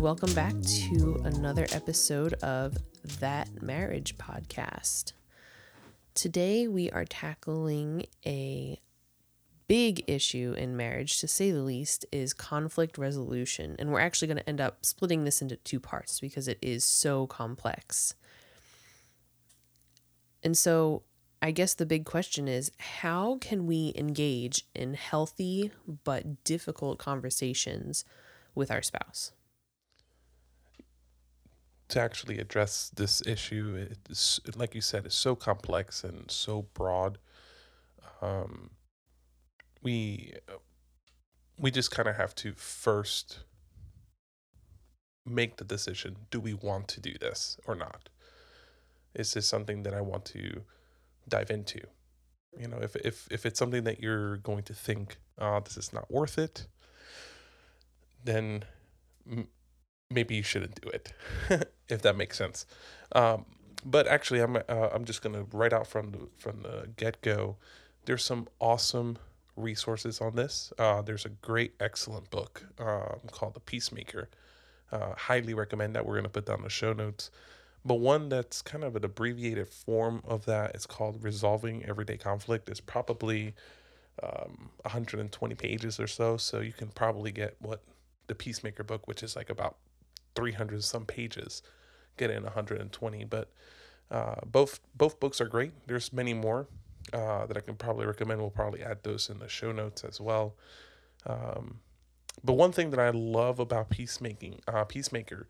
welcome back to another episode of That Marriage Podcast. Today, we are tackling a big issue in marriage, to say the least, is conflict resolution. And we're actually going to end up splitting this into two parts because it is so complex. And so, I guess the big question is how can we engage in healthy but difficult conversations with our spouse? To actually address this issue, it's like you said, it's so complex and so broad. Um, we we just kind of have to first make the decision: Do we want to do this or not? Is this something that I want to dive into. You know, if if if it's something that you're going to think, oh, this is not worth it, then maybe you shouldn't do it, if that makes sense. Um, but actually, I'm uh, I'm just gonna write out from the from the get go. There's some awesome resources on this. Uh, there's a great, excellent book um, called The Peacemaker. Uh, highly recommend that. We're gonna put down the show notes. But one that's kind of an abbreviated form of that is called Resolving Everyday Conflict. It's probably um, 120 pages or so. So you can probably get what the Peacemaker book, which is like about 300 some pages, get in 120. But uh, both both books are great. There's many more uh, that I can probably recommend. We'll probably add those in the show notes as well. Um, but one thing that I love about peacemaking, uh, Peacemaker,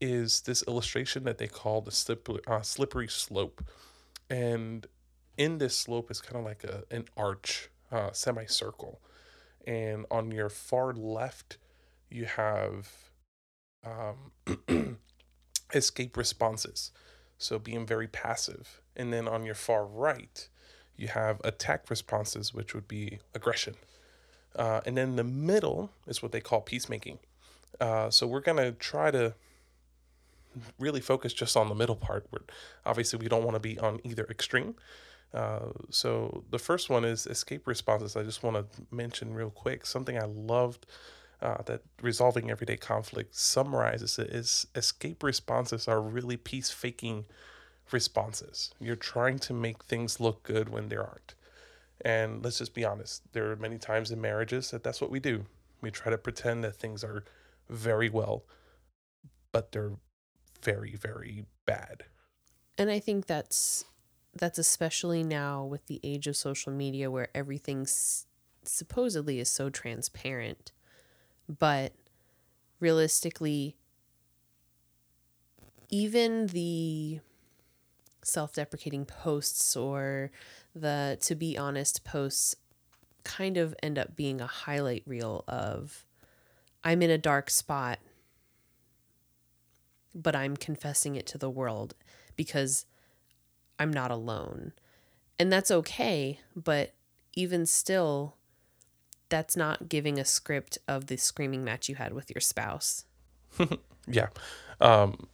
is this illustration that they call the slippery, uh, slippery slope. And in this slope is kind of like a, an arch, uh, semicircle. And on your far left, you have um, escape responses. So being very passive. And then on your far right, you have attack responses, which would be aggression. Uh, and then the middle is what they call peacemaking. Uh, so we're going to try to really focus just on the middle part. Where obviously we don't want to be on either extreme. Uh, so the first one is escape responses. I just want to mention real quick something I loved uh, that resolving everyday conflict summarizes it is escape responses are really peace faking responses. You're trying to make things look good when there aren't. And let's just be honest, there are many times in marriages that that's what we do. We try to pretend that things are very well, but they're very very bad. And I think that's that's especially now with the age of social media where everything supposedly is so transparent. But realistically even the self-deprecating posts or the to be honest posts kind of end up being a highlight reel of I'm in a dark spot but I'm confessing it to the world because I'm not alone. And that's okay, but even still, that's not giving a script of the screaming match you had with your spouse. yeah. Um,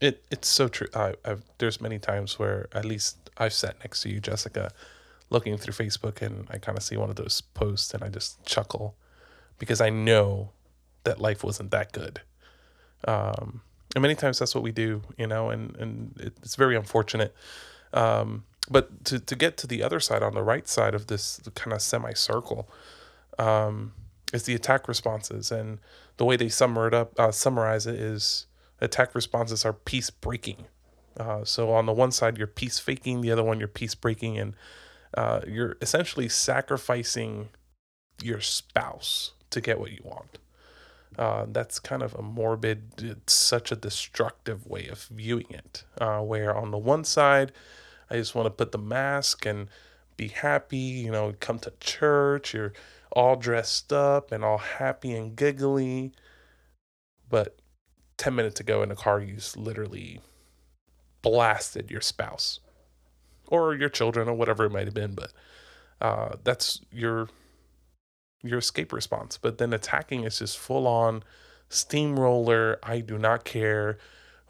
it it's so true. I, I've, there's many times where at least I've sat next to you, Jessica, looking through Facebook, and I kind of see one of those posts, and I just chuckle because I know that life wasn't that good. Um, and many times that's what we do, you know, and and it's very unfortunate. Um, but to to get to the other side, on the right side of this kind of semicircle, um, is the attack responses, and the way they summer it up, uh, summarize it is attack responses are peace breaking. Uh, so on the one side you're peace faking, the other one you're peace breaking, and uh, you're essentially sacrificing your spouse to get what you want. Uh, that's kind of a morbid, it's such a destructive way of viewing it. Uh, where on the one side, I just want to put the mask and be happy, you know, come to church, you're all dressed up and all happy and giggly. But 10 minutes ago in the car, you literally blasted your spouse or your children or whatever it might have been. But uh, that's your your escape response. But then attacking is just full on steamroller, I do not care,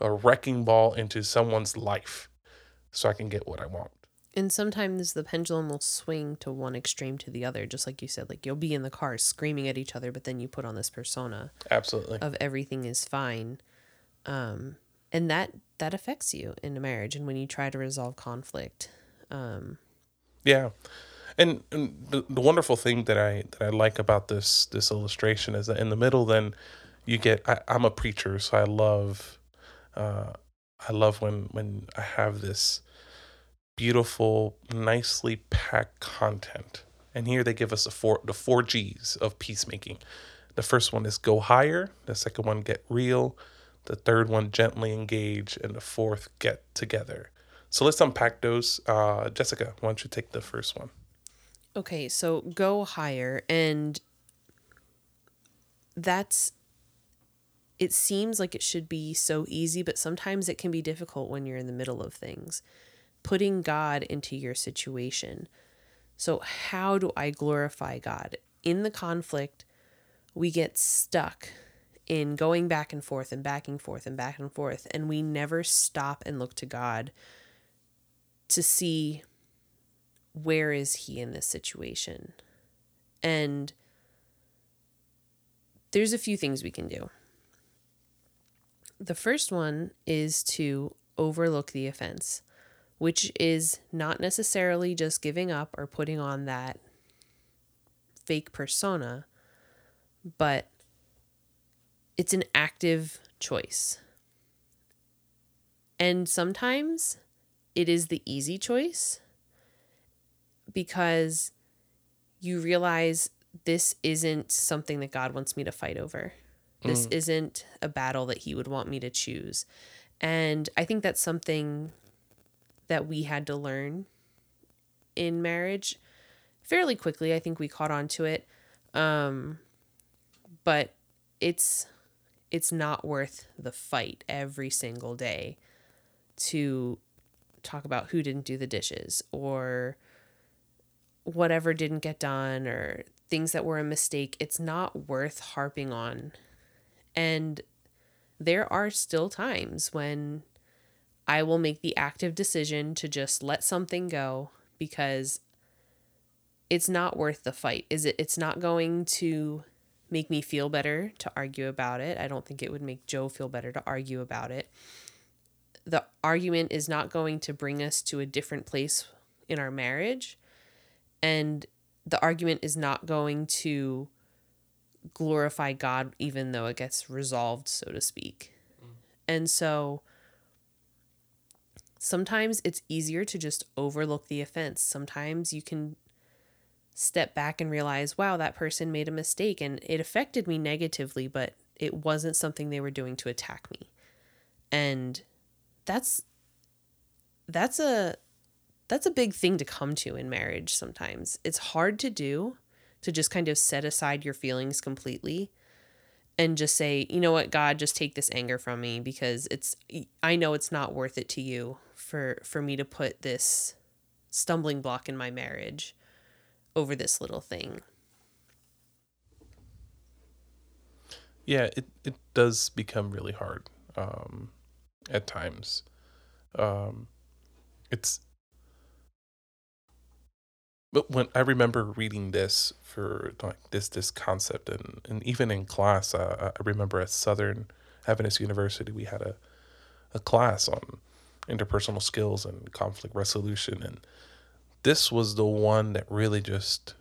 a wrecking ball into someone's life so I can get what I want. And sometimes the pendulum will swing to one extreme to the other, just like you said. Like you'll be in the car screaming at each other, but then you put on this persona Absolutely. of everything is fine. Um, and that that affects you in a marriage and when you try to resolve conflict. Um, Yeah, and, and the, the wonderful thing that I that I like about this this illustration is that in the middle, then you get. I, I'm a preacher, so I love, uh, I love when when I have this beautiful, nicely packed content. And here they give us the four the four G's of peacemaking. The first one is go higher. The second one get real. The third one gently engage, and the fourth get together. So let's unpack those. Uh, Jessica, why don't you take the first one? Okay, so go higher and that's it seems like it should be so easy, but sometimes it can be difficult when you're in the middle of things. Putting God into your situation. So, how do I glorify God? In the conflict, we get stuck in going back and forth and back and forth and back and forth, and we never stop and look to God to see where is he in this situation? And there's a few things we can do. The first one is to overlook the offense, which is not necessarily just giving up or putting on that fake persona, but it's an active choice. And sometimes it is the easy choice because you realize this isn't something that God wants me to fight over. This mm. isn't a battle that He would want me to choose. And I think that's something that we had to learn in marriage fairly quickly. I think we caught on to it. Um, but it's it's not worth the fight every single day to talk about who didn't do the dishes or whatever didn't get done or things that were a mistake, it's not worth harping on. And there are still times when I will make the active decision to just let something go because it's not worth the fight. Is it it's not going to make me feel better to argue about it. I don't think it would make Joe feel better to argue about it. The argument is not going to bring us to a different place in our marriage and the argument is not going to glorify God even though it gets resolved so to speak. Mm. And so sometimes it's easier to just overlook the offense. Sometimes you can step back and realize, wow, that person made a mistake and it affected me negatively, but it wasn't something they were doing to attack me. And that's that's a that's a big thing to come to in marriage sometimes. It's hard to do to just kind of set aside your feelings completely and just say, "You know what, God, just take this anger from me because it's I know it's not worth it to you for for me to put this stumbling block in my marriage over this little thing." Yeah, it it does become really hard um at times. Um it's but when I remember reading this for like this this concept and and even in class, uh, I remember at Southern Adventist University we had a a class on interpersonal skills and conflict resolution, and this was the one that really just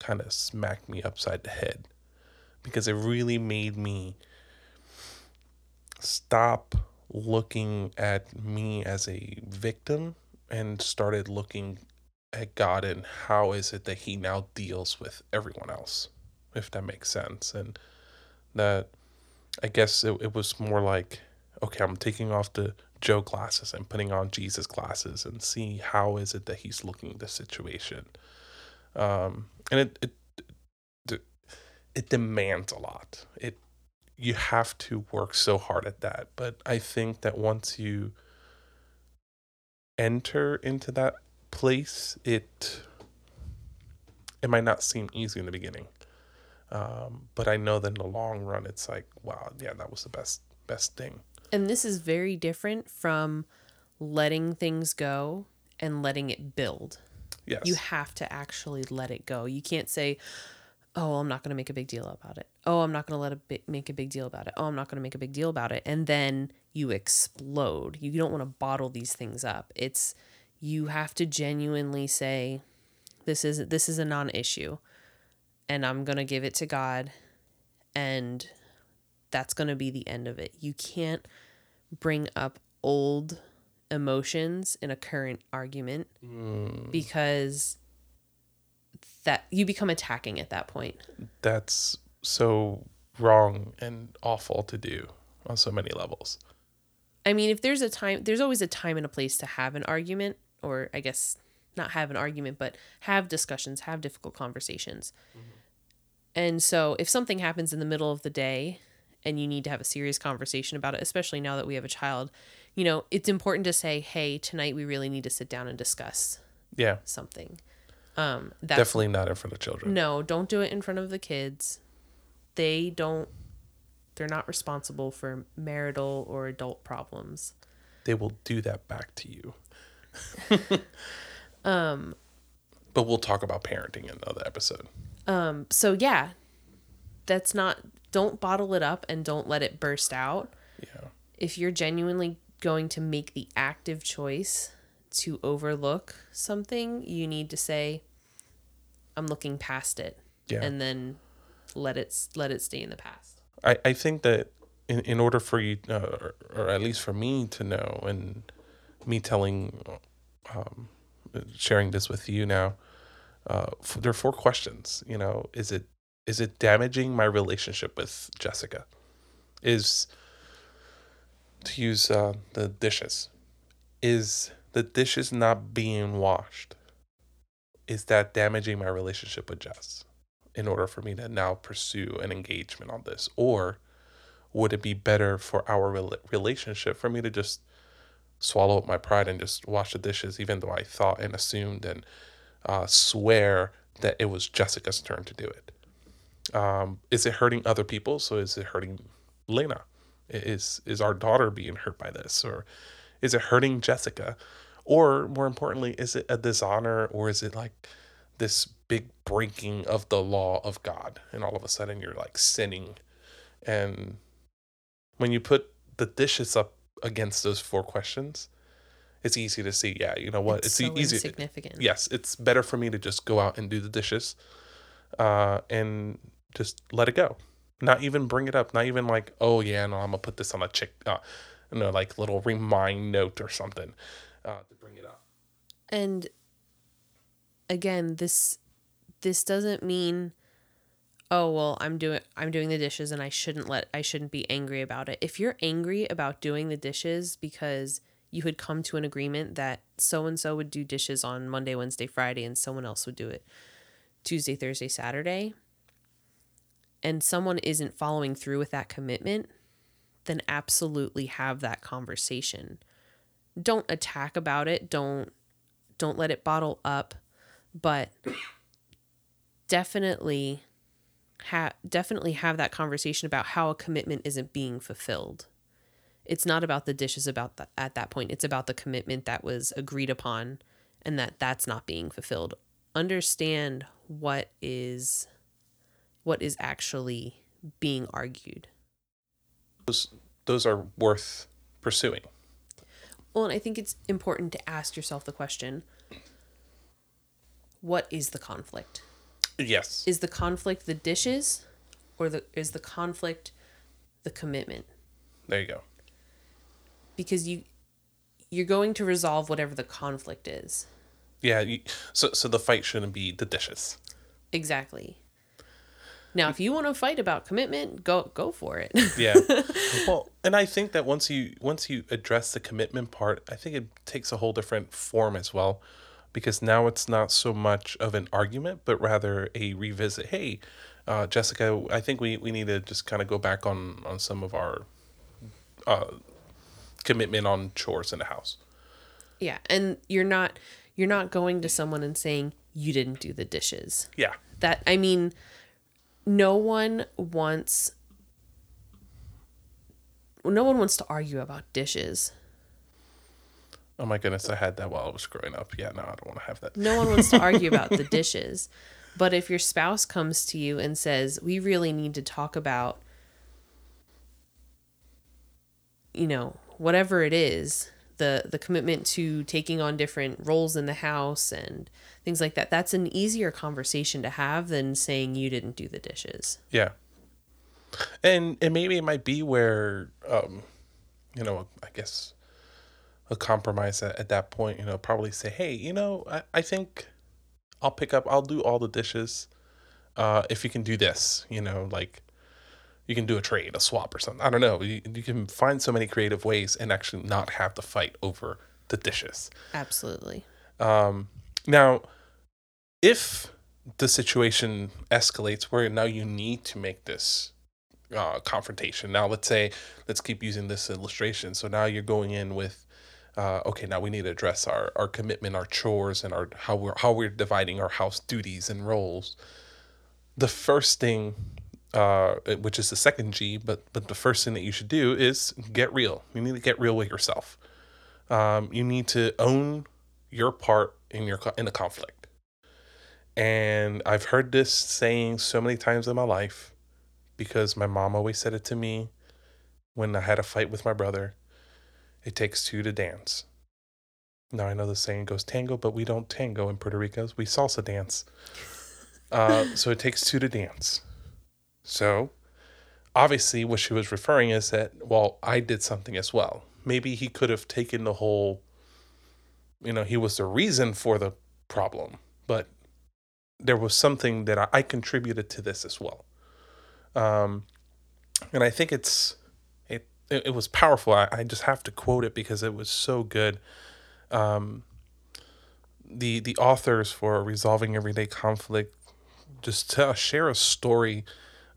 kind of smacked me upside the head because it really made me stop looking at me as a victim and started looking at God and how is it that he now deals with everyone else, if that makes sense. And that I guess it, it was more like, okay, I'm taking off the Joe glasses and putting on Jesus glasses and see how is it that he's looking at the situation. Um, and it, it it demands a lot. It you have to work so hard at that. But I think that once you enter into that place, it it might not seem easy in the beginning, um, but I know that in the long run, it's like, wow, yeah, that was the best best thing. And this is very different from letting things go and letting it build. Yes. You have to actually let it go. You can't say, "Oh, I'm not going to make a big deal about it." Oh, I'm not going to let a bi- make a big deal about it. Oh, I'm not going to make a big deal about it, and then you explode. You don't want to bottle these things up. It's you have to genuinely say, "This is this is a non-issue, and I'm going to give it to God, and that's going to be the end of it." You can't bring up old emotions in a current argument hmm. because that you become attacking at that point. That's so wrong and awful to do on so many levels. I mean, if there's a time, there's always a time and a place to have an argument, or I guess not have an argument, but have discussions, have difficult conversations. Mm-hmm. And so, if something happens in the middle of the day and you need to have a serious conversation about it, especially now that we have a child, you know, it's important to say, hey, tonight we really need to sit down and discuss Yeah. something. Um, that's Definitely not in front of children. No, don't do it in front of the kids. They don't they're not responsible for marital or adult problems. They will do that back to you. um but we'll talk about parenting in another episode. Um so yeah, that's not don't bottle it up and don't let it burst out. Yeah. If you're genuinely going to make the active choice to overlook something, you need to say I'm looking past it Yeah. and then let it let it stay in the past. I, I think that in, in order for you, uh, or, or at least for me to know, and me telling, um, sharing this with you now, uh, f- there are four questions. You know, is it is it damaging my relationship with Jessica? Is to use uh, the dishes? Is the dishes not being washed? Is that damaging my relationship with Jess? in order for me to now pursue an engagement on this? Or would it be better for our rela- relationship for me to just swallow up my pride and just wash the dishes, even though I thought and assumed and uh, swear that it was Jessica's turn to do it? Um, is it hurting other people? So is it hurting Lena? Is is our daughter being hurt by this, or is it hurting Jessica? Or more importantly, is it a dishonor, or is it like this big breaking of the law of God, and all of a sudden you're like sinning. And when you put the dishes up against those four questions, it's easy to see. Yeah, you know what? It's, so e- easy. insignificant. Yes, it's better for me to just go out and do the dishes, uh, and just let it go. Not even bring it up. Not even like, oh yeah, no, I'm gonna put this on a chick, uh, you know, like little remind note or something, uh, to bring it up. and again this this doesn't mean oh well i'm doing i'm doing the dishes and i shouldn't let i shouldn't be angry about it if you're angry about doing the dishes because you had come to an agreement that so and so would do dishes on monday wednesday friday and someone else would do it tuesday thursday saturday and someone isn't following through with that commitment then absolutely have that conversation. Don't attack about it. Don't don't let it bottle up but definitely have definitely have that conversation about how a commitment isn't being fulfilled. It's not about the dishes about that at that point. It's about the commitment that was agreed upon and that that's not being fulfilled. Understand what is what is actually being argued Those those are worth pursuing. Well, and I think it's important to ask yourself the question what is the conflict? Yes. Is the conflict the dishes or the is the conflict the commitment? There you go. Because you you're going to resolve whatever the conflict is. Yeah. You, so so the fight shouldn't be the dishes. Exactly. Now, if you want to fight about commitment, go go for it. Yeah. well, and I think that once you once you address the commitment part, I think it takes a whole different form as well, because now it's not so much of an argument, but rather a revisit. Hey, uh, Jessica, I think we we need to just kind of go back on on some of our uh, commitment on chores in the house. yeah, and you're not you're not going to someone and saying you didn't do the dishes. Yeah. that i mean no one wants no one wants to argue about dishes Oh my goodness, I had that while I was growing up. Yeah, no, I don't want to have that. No one wants to argue about the dishes. But if your spouse comes to you and says, "We really need to talk about you know, whatever it is, the the commitment to taking on different roles in the house and things like that, that's an easier conversation to have than saying you didn't do the dishes." Yeah. And and maybe it might be where um you know, I guess a compromise at, at that point, you know, probably say, Hey, you know, I, I think I'll pick up I'll do all the dishes. Uh if you can do this, you know, like you can do a trade, a swap or something. I don't know. You, you can find so many creative ways and actually not have to fight over the dishes. Absolutely. Um, now, if the situation escalates where now you need to make this uh, confrontation, now let's say, let's keep using this illustration. So now you're going in with, uh, okay, now we need to address our, our commitment, our chores, and our how we're how we're dividing our house duties and roles. The first thing uh, which is the second G, but but the first thing that you should do is get real. You need to get real with yourself. Um, you need to own your part in your in the conflict. And I've heard this saying so many times in my life because my mom always said it to me when I had a fight with my brother. It takes two to dance. Now I know the saying goes tango, but we don't tango in Puerto Rico. We salsa dance. Uh, so it takes two to dance. So, obviously, what she was referring is that, well, I did something as well. Maybe he could have taken the whole, you know, he was the reason for the problem, but there was something that I, I contributed to this as well. Um, and I think it's, it, it, it was powerful. I, I just have to quote it because it was so good. Um, the, the authors for Resolving Everyday Conflict just share a story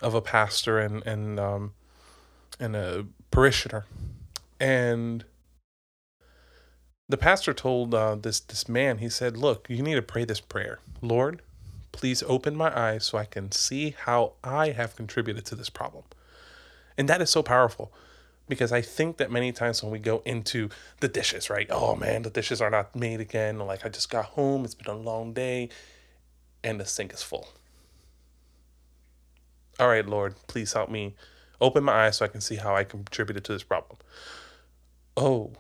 of a pastor and and um, and a parishioner, and the pastor told uh, this this man. He said, "Look, you need to pray this prayer, Lord." Please open my eyes so I can see how I have contributed to this problem. And that is so powerful because I think that many times when we go into the dishes, right? Oh man, the dishes are not made again. Like I just got home, it's been a long day, and the sink is full all right, Lord, please help me open my eyes so I can see how I contributed to this problem. Oh,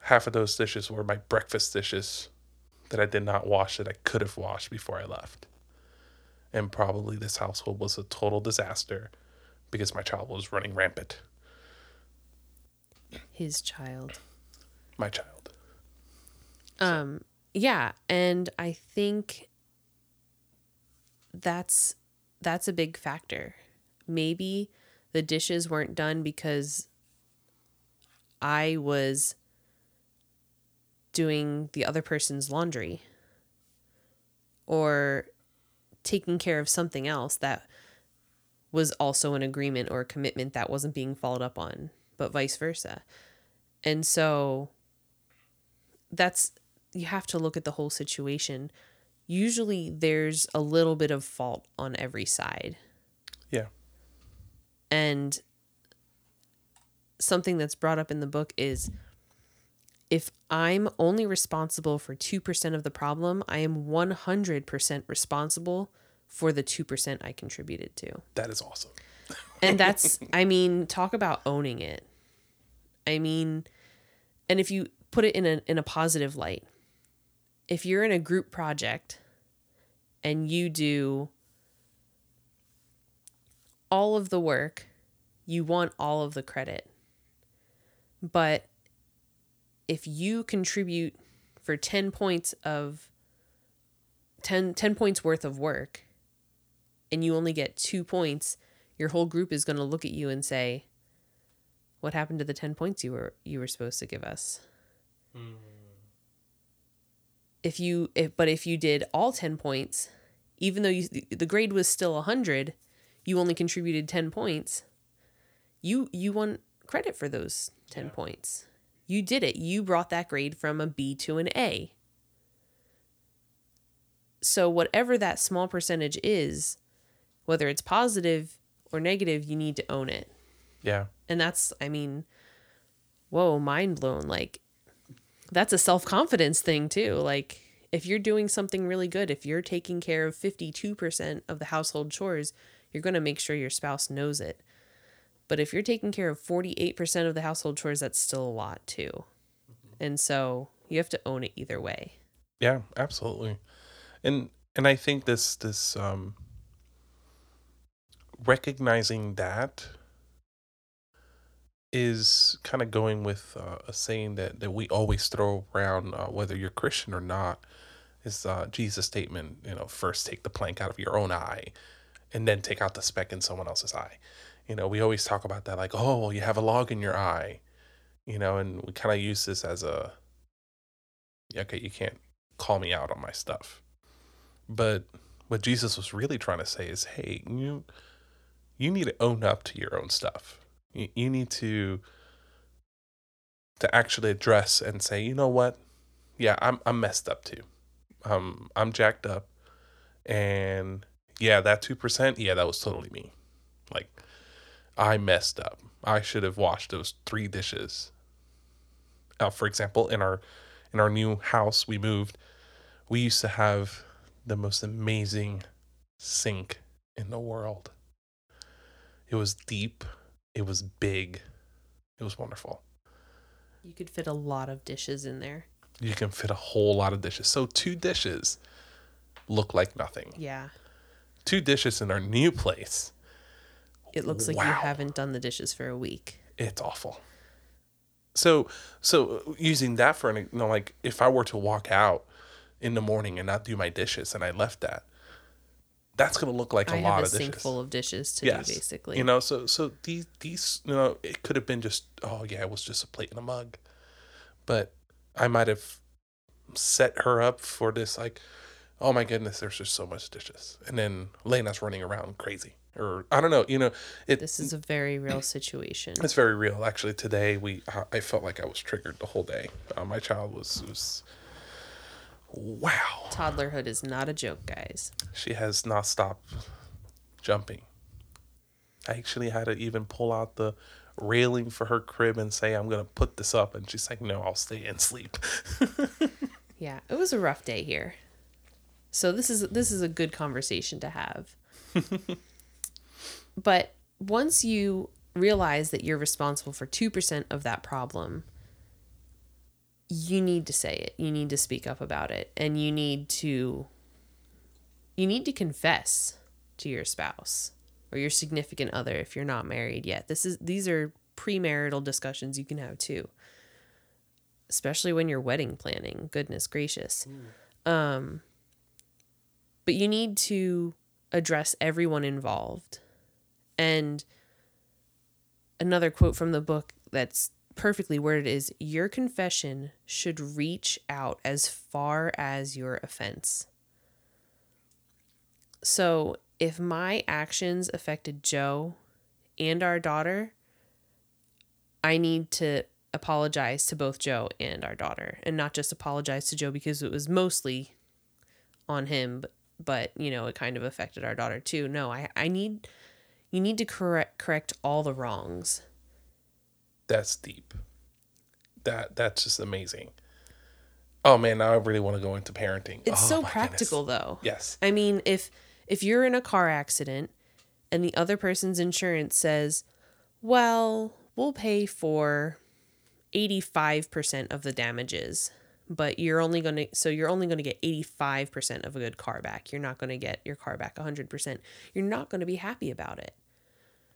half of those dishes were my breakfast dishes that I did not wash that I could have washed before I left. And probably this household was a total disaster because my child was running rampant. His child. My child. Um yeah, and I think that's that's a big factor. Maybe the dishes weren't done because I was doing the other person's laundry or taking care of something else that was also an agreement or a commitment that wasn't being followed up on, but vice versa. And so that's you have to look at the whole situation usually there's a little bit of fault on every side. Yeah. And something that's brought up in the book is if I'm only responsible for 2% of the problem, I am 100% responsible for the 2% I contributed to. That is awesome. and that's, I mean, talk about owning it. I mean, and if you put it in a, in a positive light, if you're in a group project and you do all of the work, you want all of the credit. But if you contribute for 10 points of 10, 10 points worth of work and you only get two points, your whole group is going to look at you and say, what happened to the 10 points you were you were supposed to give us? Mm if you if but if you did all 10 points even though you, the grade was still 100 you only contributed 10 points. You you won credit for those 10 yeah. points. You did it. You brought that grade from a b to an a. So whatever that small percentage is whether it's positive or negative you need to own it. Yeah. And that's i mean whoa mind blown. Like that's a self-confidence thing too. Like if you're doing something really good, if you're taking care of 52% of the household chores, you're going to make sure your spouse knows it. But if you're taking care of 48% of the household chores, that's still a lot too. And so you have to own it either way. Yeah, absolutely. And and I think this this um recognizing that is kind of going with uh, a saying that that we always throw around uh, whether you're Christian or not is uh, Jesus' statement, you know, first take the plank out of your own eye and then take out the speck in someone else's eye. You know, we always talk about that like, oh, you have a log in your eye, you know, and we kind of use this as a okay, you can't call me out on my stuff. But what Jesus was really trying to say is, hey, you you need to own up to your own stuff. You, you need to to actually address and say, you know what? Yeah, I'm I'm messed up too. Um, I'm jacked up, and yeah, that two percent, yeah, that was totally me. Like, I messed up. I should have washed those three dishes. Uh, for example, in our in our new house we moved, we used to have the most amazing sink in the world. It was deep, it was big, it was wonderful. You could fit a lot of dishes in there. You can fit a whole lot of dishes. So, two dishes look like nothing. Yeah. Two dishes in our new place. It looks like you haven't done the dishes for a week. It's awful. So, so using that for an, you know, like if I were to walk out in the morning and not do my dishes and I left that, that's gonna look like a I lot have a of sink full of dishes to yes, do basically. You know, so so these these you know it could have been just oh yeah it was just a plate and a mug, but I might have set her up for this like oh my goodness there's just so much dishes and then Lena's running around crazy or I don't know you know it this is a very real situation. it's very real. Actually, today we I- I felt like I was triggered the whole day. Uh, my child was was wow. Toddlerhood is not a joke, guys. She has not stopped jumping. I actually had to even pull out the railing for her crib and say I'm gonna put this up, and she's like, "No, I'll stay and sleep." Yeah, it was a rough day here. So this is this is a good conversation to have. but once you realize that you're responsible for 2% of that problem, you need to say it. You need to speak up about it and you need to you need to confess to your spouse or your significant other if you're not married yet. This is these are premarital discussions you can have too especially when you're wedding planning. Goodness gracious. Um, but you need to address everyone involved. And another quote from the book that's perfectly worded is Your confession should reach out as far as your offense. So if my actions affected Joe and our daughter, I need to apologize to both Joe and our daughter and not just apologize to Joe because it was mostly on him but, but you know it kind of affected our daughter too. No, I I need you need to correct correct all the wrongs. That's deep. That that's just amazing. Oh man, now I really want to go into parenting. It's Oh, so practical goodness. though. Yes. I mean, if if you're in a car accident and the other person's insurance says, "Well, we'll pay for 85% of the damages, but you're only going to so you're only going to get 85% of a good car back. You're not going to get your car back 100%. You're not going to be happy about it."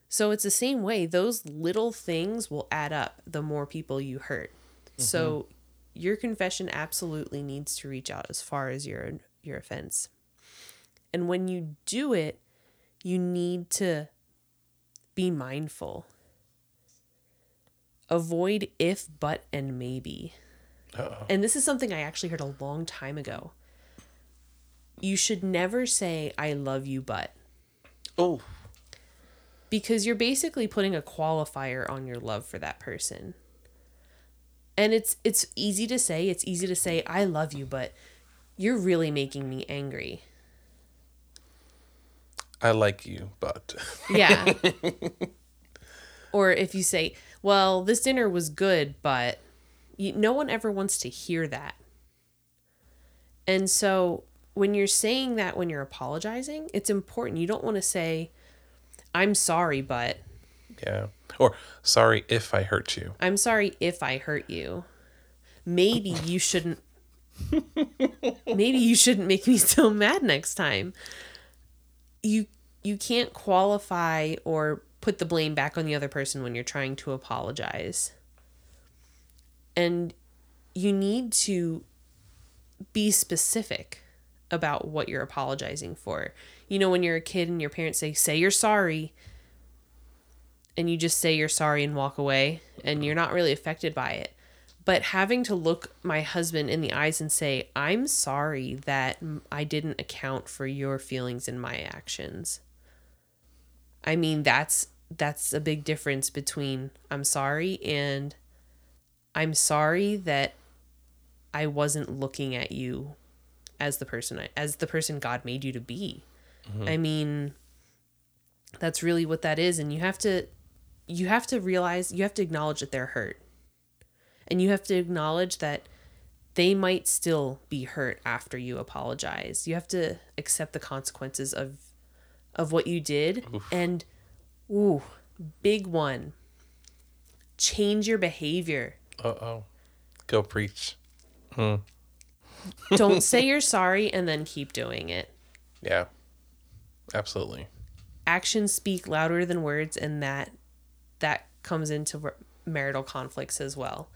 So it's the same way. Those little things will add up the more people you hurt. So mm-hmm. your confession absolutely needs to reach out as far as your your offense. And when you do it, you need to be mindful. Avoid if, but, and maybe. Uh-oh. And this is something I actually heard a long time ago. You should never say, I love you, but, Oh, because you're basically putting a qualifier on your love for that person. And it's it's easy to say, it's easy to say I love you, but you're really making me angry. I like you, but Yeah. or if you say, "Well, this dinner was good, but You, no one ever wants to hear that. And so when you're saying that when you're apologizing, it's important. You don't want to say, I'm sorry, but. Yeah. Or sorry if I hurt you. I'm sorry if I hurt you. Maybe you shouldn't. maybe you shouldn't make me so mad next time. You you can't qualify or put the blame back on the other person when you're trying to apologize. And you need to be specific about what you're apologizing for. You know, when you're a kid and your parents say, say you're sorry, and you just say you're sorry and walk away, and you're not really affected by it. But having to look my husband in the eyes and say, I'm sorry that I didn't account for your feelings and my actions. I mean, that's that's a big difference between I'm sorry and I'm sorry that I wasn't looking at you as the person I, as the person God made you to be. Mm-hmm. I mean, that's really what that is and you have to you have to realize you have to acknowledge that they're hurt. And you have to acknowledge that they might still be hurt after you apologize. You have to accept the consequences of of what you did Oof. and ooh, big one. Change your behavior. Uh-oh. Go preach. Hmm. Don't say you're sorry and then keep doing it. Yeah. Absolutely. Actions speak louder than words and that that comes into marital conflicts as well.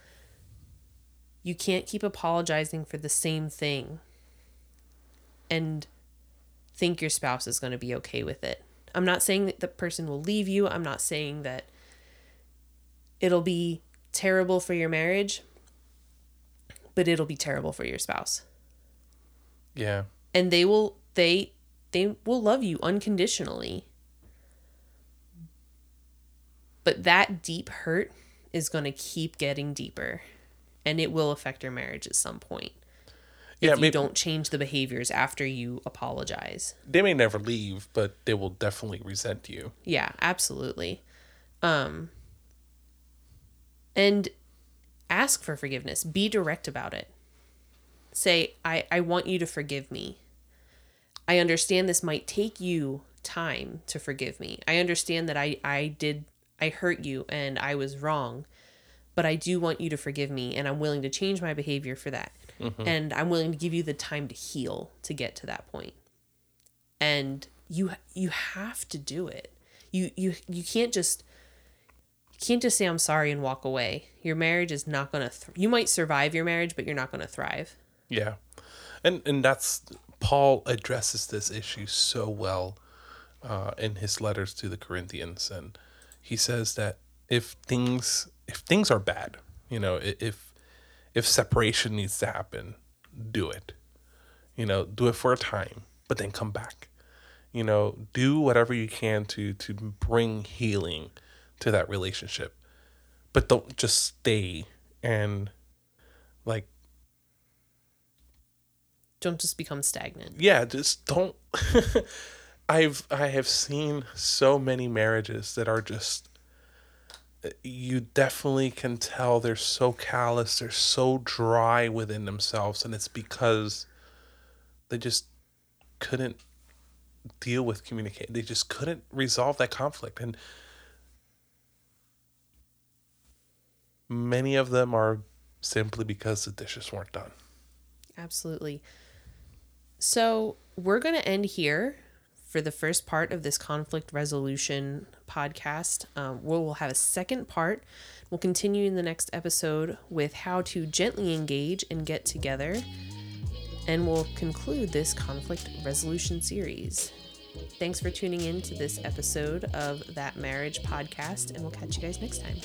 You can't keep apologizing for the same thing and think your spouse is going to be okay with it. I'm not saying that the person will leave you. I'm not saying that it'll be terrible for your marriage, but it'll be terrible for your spouse. Yeah. And they will they they will love you unconditionally. But that deep hurt is going to keep getting deeper and it will affect your marriage at some point yeah, if you don't change the behaviors after you apologize. They may never leave, but they will definitely resent you. Yeah, absolutely. Um and ask for forgiveness. Be direct about it. Say, I, I want you to forgive me. I understand this might take you time to forgive me. I understand that I, I did I hurt you and I was wrong, but I do want you to forgive me and I'm willing to change my behavior for that mm-hmm. and I'm willing to give you the time to heal to get to that point. And you you have to do it. You you you can't just you can't just say I'm sorry and walk away. Your marriage is not going to th- you might survive your marriage but you're not going to thrive. Yeah. And and that's Paul addresses this issue so well uh, in his letters to the Corinthians and he says that if things if things are bad, you know, if if separation needs to happen, do it. You know, do it for a time, but then come back. You know, do whatever you can to to bring healing to that relationship. But don't just stay and like don't just become stagnant. Yeah, just don't I've I have seen so many marriages that are just you definitely can tell they're so callous, they're so dry within themselves, and it's because they just couldn't deal with communicate. They just couldn't resolve that conflict, and many of them are simply because the dishes weren't done. Absolutely. So we're going to end here for the first part of this conflict resolution podcast. Um, we'll have a second part. We'll continue in the next episode with how to gently engage and get together. And we'll conclude this conflict resolution series. Thanks for tuning in to this episode of That Marriage podcast, and we'll catch you guys next time.